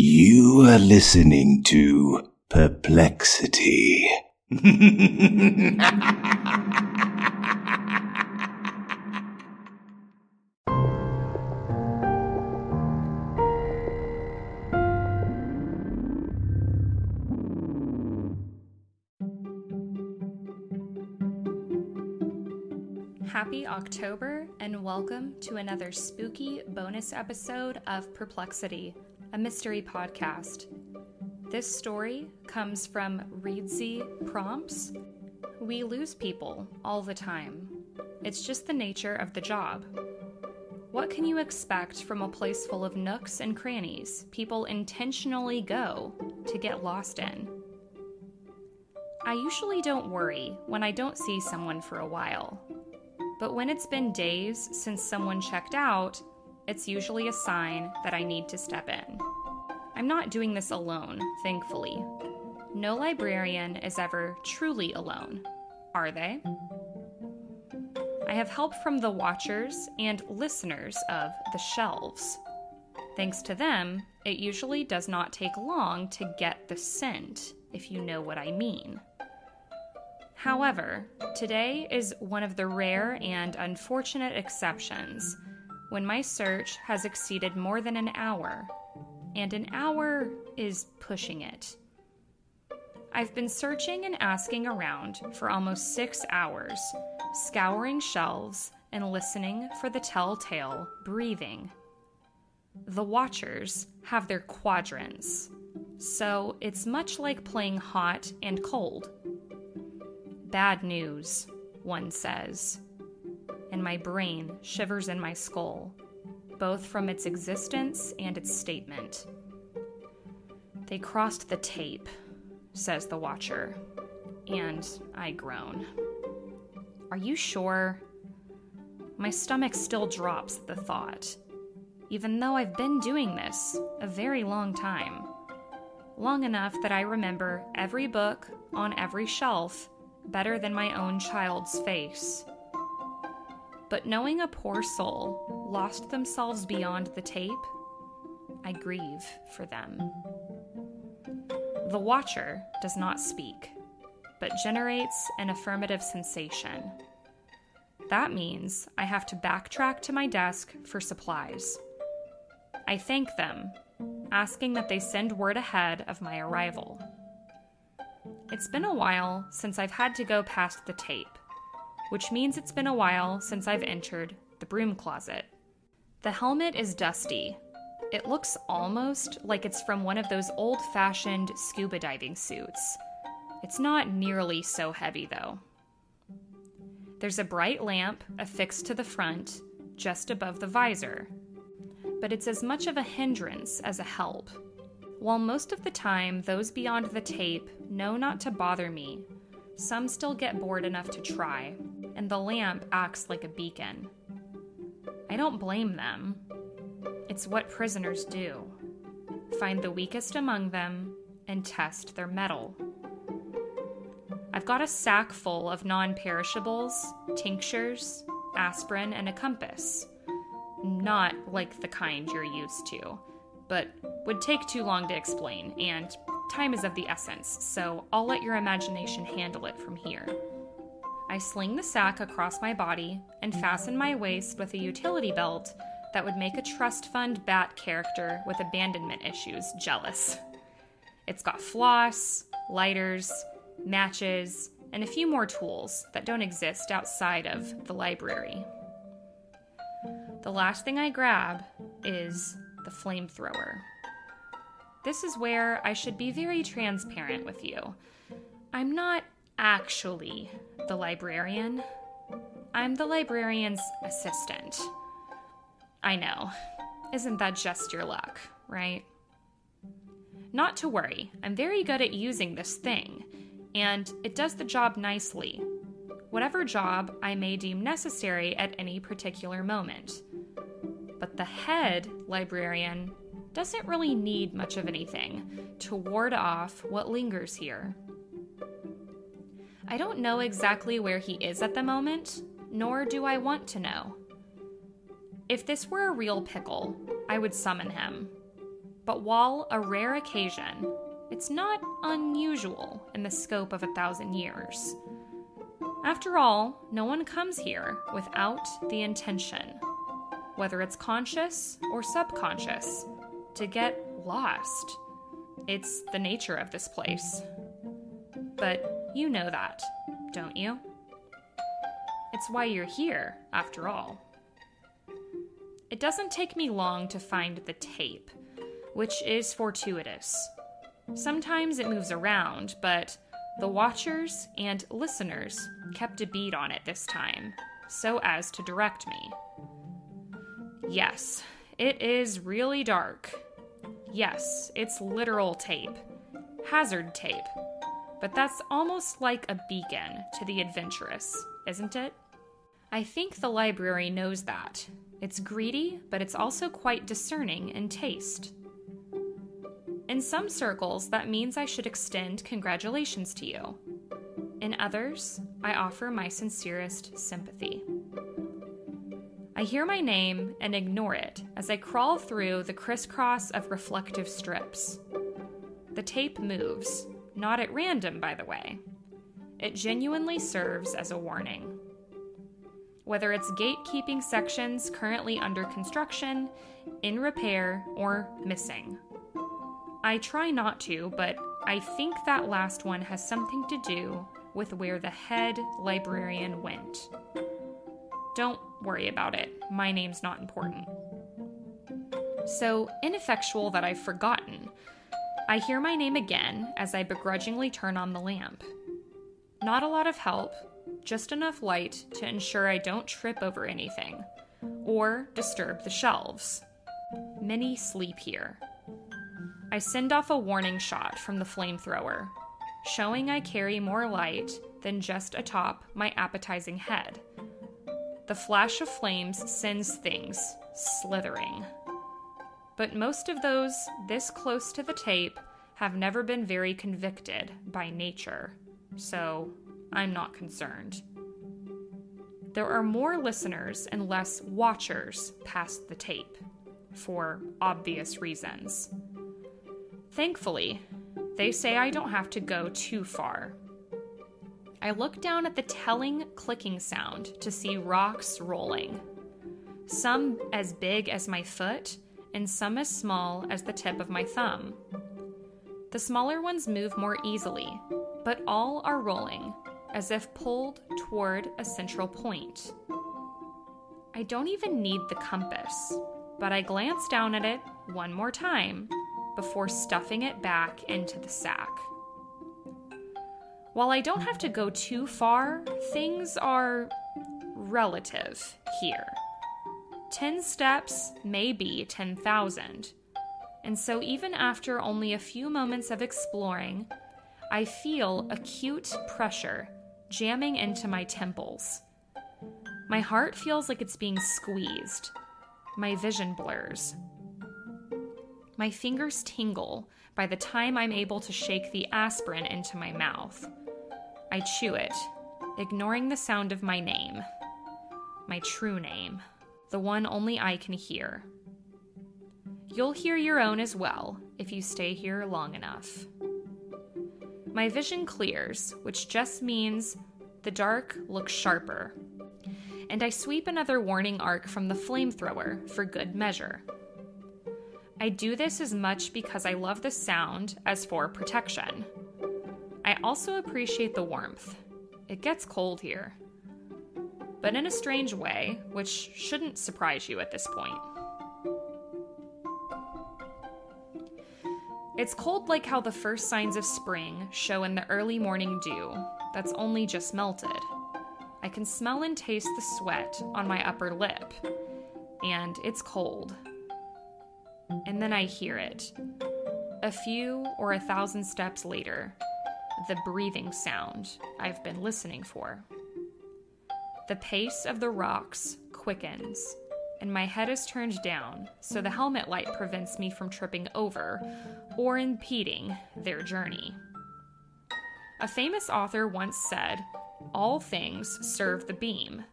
You are listening to Perplexity. Happy October, and welcome to another spooky bonus episode of Perplexity, a mystery podcast. This story comes from Reedsy Prompts. We lose people all the time. It's just the nature of the job. What can you expect from a place full of nooks and crannies people intentionally go to get lost in? I usually don't worry when I don't see someone for a while. But when it's been days since someone checked out, it's usually a sign that I need to step in. I'm not doing this alone, thankfully. No librarian is ever truly alone, are they? I have help from the watchers and listeners of The Shelves. Thanks to them, it usually does not take long to get the scent, if you know what I mean. However, today is one of the rare and unfortunate exceptions when my search has exceeded more than an hour, and an hour is pushing it. I've been searching and asking around for almost six hours, scouring shelves and listening for the telltale breathing. The Watchers have their quadrants, so it's much like playing hot and cold. Bad news, one says, and my brain shivers in my skull, both from its existence and its statement. They crossed the tape, says the watcher, and I groan. Are you sure? My stomach still drops at the thought, even though I've been doing this a very long time. Long enough that I remember every book on every shelf better than my own child's face. But knowing a poor soul lost themselves beyond the tape, I grieve for them. The watcher does not speak, but generates an affirmative sensation. That means I have to backtrack to my desk for supplies. I thank them, asking that they send word ahead of my arrival. It's been a while since I've had to go past the tape, which means it's been a while since I've entered the broom closet. The helmet is dusty. It looks almost like it's from one of those old fashioned scuba diving suits. It's not nearly so heavy, though. There's a bright lamp affixed to the front, just above the visor, but it's as much of a hindrance as a help. While most of the time those beyond the tape know not to bother me, some still get bored enough to try, and the lamp acts like a beacon. I don't blame them. It's what prisoners do find the weakest among them and test their mettle. I've got a sack full of non perishables, tinctures, aspirin, and a compass. Not like the kind you're used to but would take too long to explain, and time is of the essence, so I'll let your imagination handle it from here. I sling the sack across my body and fasten my waist with a utility belt that would make a trust fund bat character with abandonment issues jealous. It's got floss, lighters, matches, and a few more tools that don't exist outside of the library. The last thing I grab is the flamethrower. This is where I should be very transparent with you. I'm not actually the librarian, I'm the librarian's assistant. I know. Isn't that just your luck, right? Not to worry, I'm very good at using this thing, and it does the job nicely. Whatever job I may deem necessary at any particular moment but the head librarian doesn't really need much of anything to ward off what lingers here. I don't know exactly where he is at the moment, nor do I want to know. If this were a real pickle, I would summon him. but while a rare occasion, it's not unusual in the scope of a thousand years. After all, no one comes here without the intention, whether it's conscious or subconscious, to get lost. It's the nature of this place. But you know that, don't you? It's why you're here, after all. It doesn't take me long to find the tape, which is fortuitous. Sometimes it moves around, but the watchers and listeners kept a beat on it this time, so as to direct me. Yes, it is really dark. Yes, it's literal tape. Hazard tape. But that's almost like a beacon to the adventurous, isn't it? I think the library knows that. It's greedy, but it's also quite discerning in taste. In some circles, that means I should extend congratulations to you. In others, I offer my sincerest sympathy. I hear my name and ignore it as I crawl through the crisscross of reflective strips. The tape moves, not at random, by the way. It genuinely serves as a warning. Whether it's gatekeeping sections currently under construction, in repair, or missing. I try not to, but I think that last one has something to do with where the head librarian went. Don't worry about it, my name's not important. So ineffectual that I've forgotten. I hear my name again as I begrudgingly turn on the lamp. Not a lot of help, just enough light to ensure I don't trip over anything or disturb the shelves. Many sleep here. I send off a warning shot from the flamethrower, showing I carry more light than just atop my appetizing head. The flash of flames sends things slithering. But most of those this close to the tape have never been very convicted by nature, so I'm not concerned. There are more listeners and less watchers past the tape, for obvious reasons. Thankfully, they say I don't have to go too far. I look down at the telling clicking sound to see rocks rolling. Some as big as my foot, and some as small as the tip of my thumb. The smaller ones move more easily, but all are rolling, as if pulled toward a central point. I don't even need the compass, but I glance down at it one more time before stuffing it back into the sack. While I don't have to go too far, things are relative here. 10 steps may be 10,000. And so, even after only a few moments of exploring, I feel acute pressure jamming into my temples. My heart feels like it's being squeezed. My vision blurs. My fingers tingle by the time I'm able to shake the aspirin into my mouth. I chew it, ignoring the sound of my name. My true name, the one only I can hear. You'll hear your own as well if you stay here long enough. My vision clears, which just means the dark looks sharper. And I sweep another warning arc from the flamethrower for good measure. I do this as much because I love the sound as for protection. I also appreciate the warmth. It gets cold here. But in a strange way, which shouldn't surprise you at this point. It's cold like how the first signs of spring show in the early morning dew that's only just melted. I can smell and taste the sweat on my upper lip, and it's cold and then I hear it. A few or a thousand steps later, the breathing sound I've been listening for. The pace of the rocks quickens, and my head is turned down so the helmet light prevents me from tripping over or impeding their journey. A famous author once said, All things serve the beam.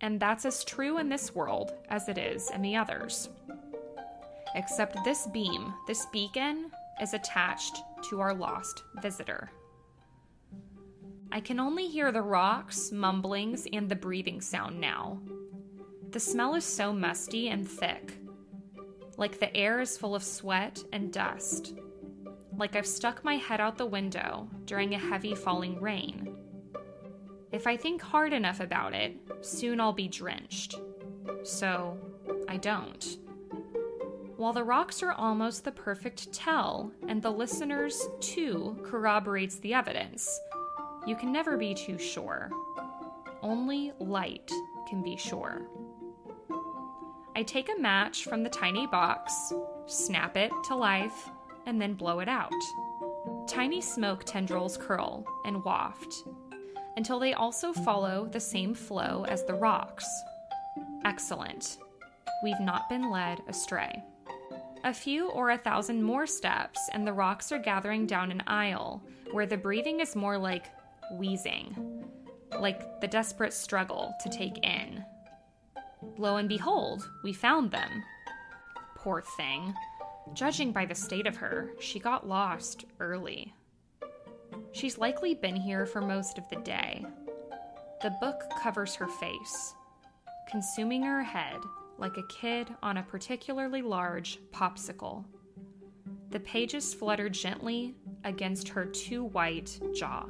And that's as true in this world as it is in the others. except this beam, this beacon, is attached to our lost visitor. I can only hear the rocks, mumblings, and the breathing sound now. The smell is so musty and thick, like the air is full of sweat and dust, like I've stuck my head out the window during a heavy falling rain. If I think hard enough about it, soon I'll be drenched. So, I don't. While the rocks are almost the perfect tell, and the listeners, too, corroborates the evidence, you can never be too sure. Only light can be sure. I take a match from the tiny box, snap it to life, and then blow it out. Tiny smoke tendrils curl and waft until they also follow the same flow as the rocks. Excellent. We've not been led astray. A few or a thousand more steps, and the rocks are gathering down an aisle where the breathing is more like wheezing, like the desperate struggle to take in. Lo and behold, we found them. Poor thing. Judging by the state of her, she got lost early. She's likely been here for most of the day. The book covers her face, consuming her head like a kid on a particularly large popsicle. The pages flutter gently against her too white jaw.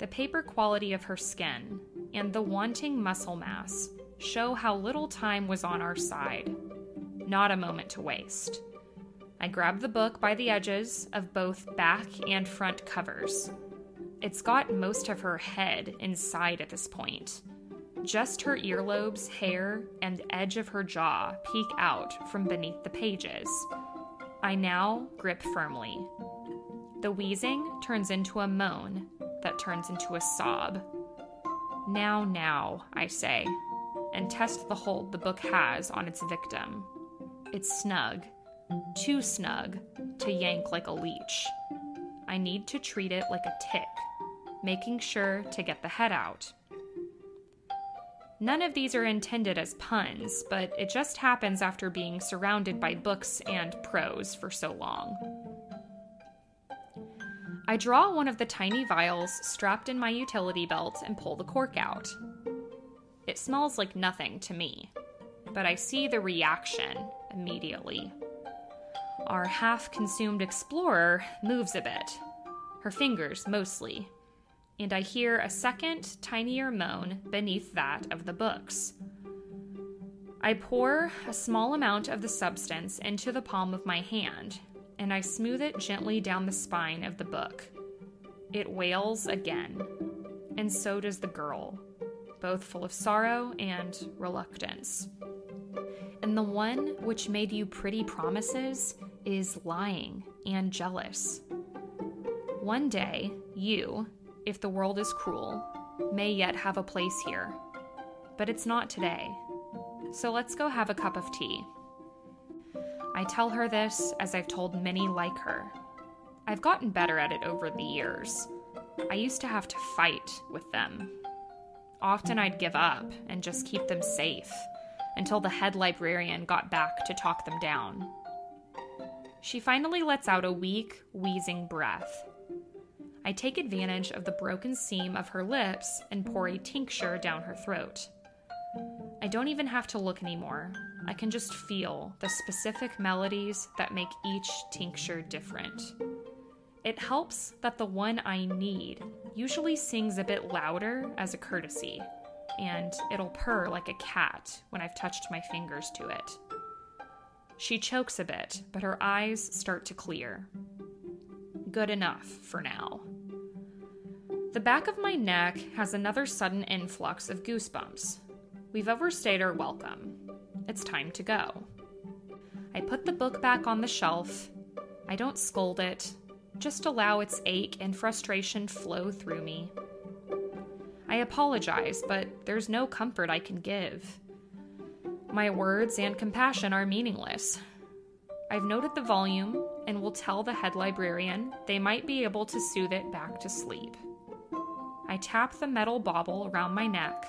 The paper quality of her skin and the wanting muscle mass show how little time was on our side. Not a moment to waste. I grab the book by the edges of both back and front covers. It's got most of her head inside at this point. Just her earlobes, hair, and edge of her jaw peek out from beneath the pages. I now grip firmly. The wheezing turns into a moan that turns into a sob. Now, now, I say, and test the hold the book has on its victim. It's snug, too snug to yank like a leech. I need to treat it like a tick, making sure to get the head out. None of these are intended as puns, but it just happens after being surrounded by books and prose for so long. I draw one of the tiny vials strapped in my utility belt and pull the cork out. It smells like nothing to me, but I see the reaction immediately. Our half consumed explorer moves a bit, her fingers mostly, and I hear a second, tinier moan beneath that of the books. I pour a small amount of the substance into the palm of my hand and I smooth it gently down the spine of the book. It wails again, and so does the girl, both full of sorrow and reluctance. And the one which made you pretty promises is lying and jealous. One day, you, if the world is cruel, may yet have a place here. But it's not today. So let's go have a cup of tea. I tell her this as I've told many like her. I've gotten better at it over the years. I used to have to fight with them. Often I'd give up and just keep them safe until the head librarian got back to talk them down. She finally lets out a weak, wheezing breath. I take advantage of the broken seam of her lips and pour a tincture down her throat. I don't even have to look anymore. I can just feel the specific melodies that make each tincture different. It helps that the one I need usually sings a bit louder as a courtesy, and it'll purr like a cat when I've touched my fingers to it. She chokes a bit, but her eyes start to clear. Good enough for now. The back of my neck has another sudden influx of goosebumps. We've overstayed our welcome. It's time to go. I put the book back on the shelf. I don't scold it, just allow its ache and frustration flow through me. I apologize, but there's no comfort I can give. My words and compassion are meaningless. I've noted the volume and will tell the head librarian they might be able to soothe it back to sleep. I tap the metal bauble around my neck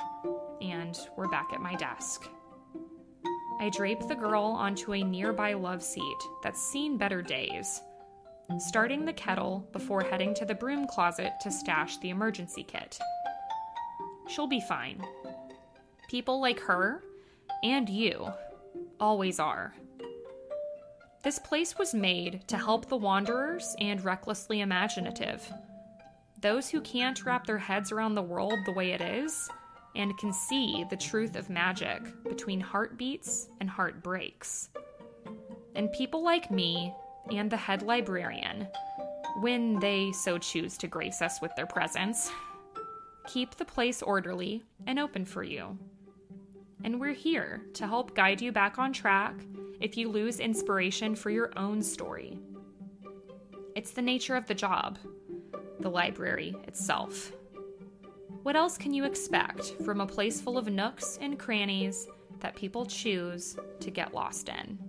and we're back at my desk. I drape the girl onto a nearby love seat that's seen better days, starting the kettle before heading to the broom closet to stash the emergency kit. She'll be fine. People like her, and you, always are. This place was made to help the wanderers and recklessly imaginative. Those who can't wrap their heads around the world the way it is and can see the truth of magic between heartbeats and heartbreaks. And people like me and the head librarian, when they so choose to grace us with their presence, keep the place orderly and open for you. And we're here to help guide you back on track if you lose inspiration for your own story. It's the nature of the job, the library itself. What else can you expect from a place full of nooks and crannies that people choose to get lost in?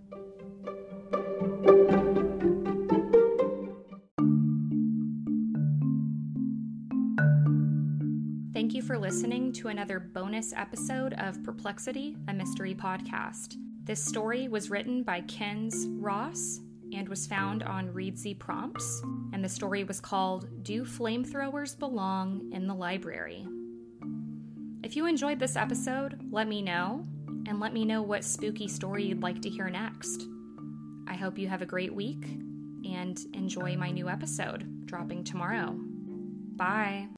Thank you for listening to another bonus episode of Perplexity, a mystery podcast. This story was written by Kenz Ross and was found on Reedsy Prompts, and the story was called Do Flamethrowers Belong in the Library? If you enjoyed this episode, let me know, and let me know what spooky story you'd like to hear next. I hope you have a great week and enjoy my new episode dropping tomorrow. Bye.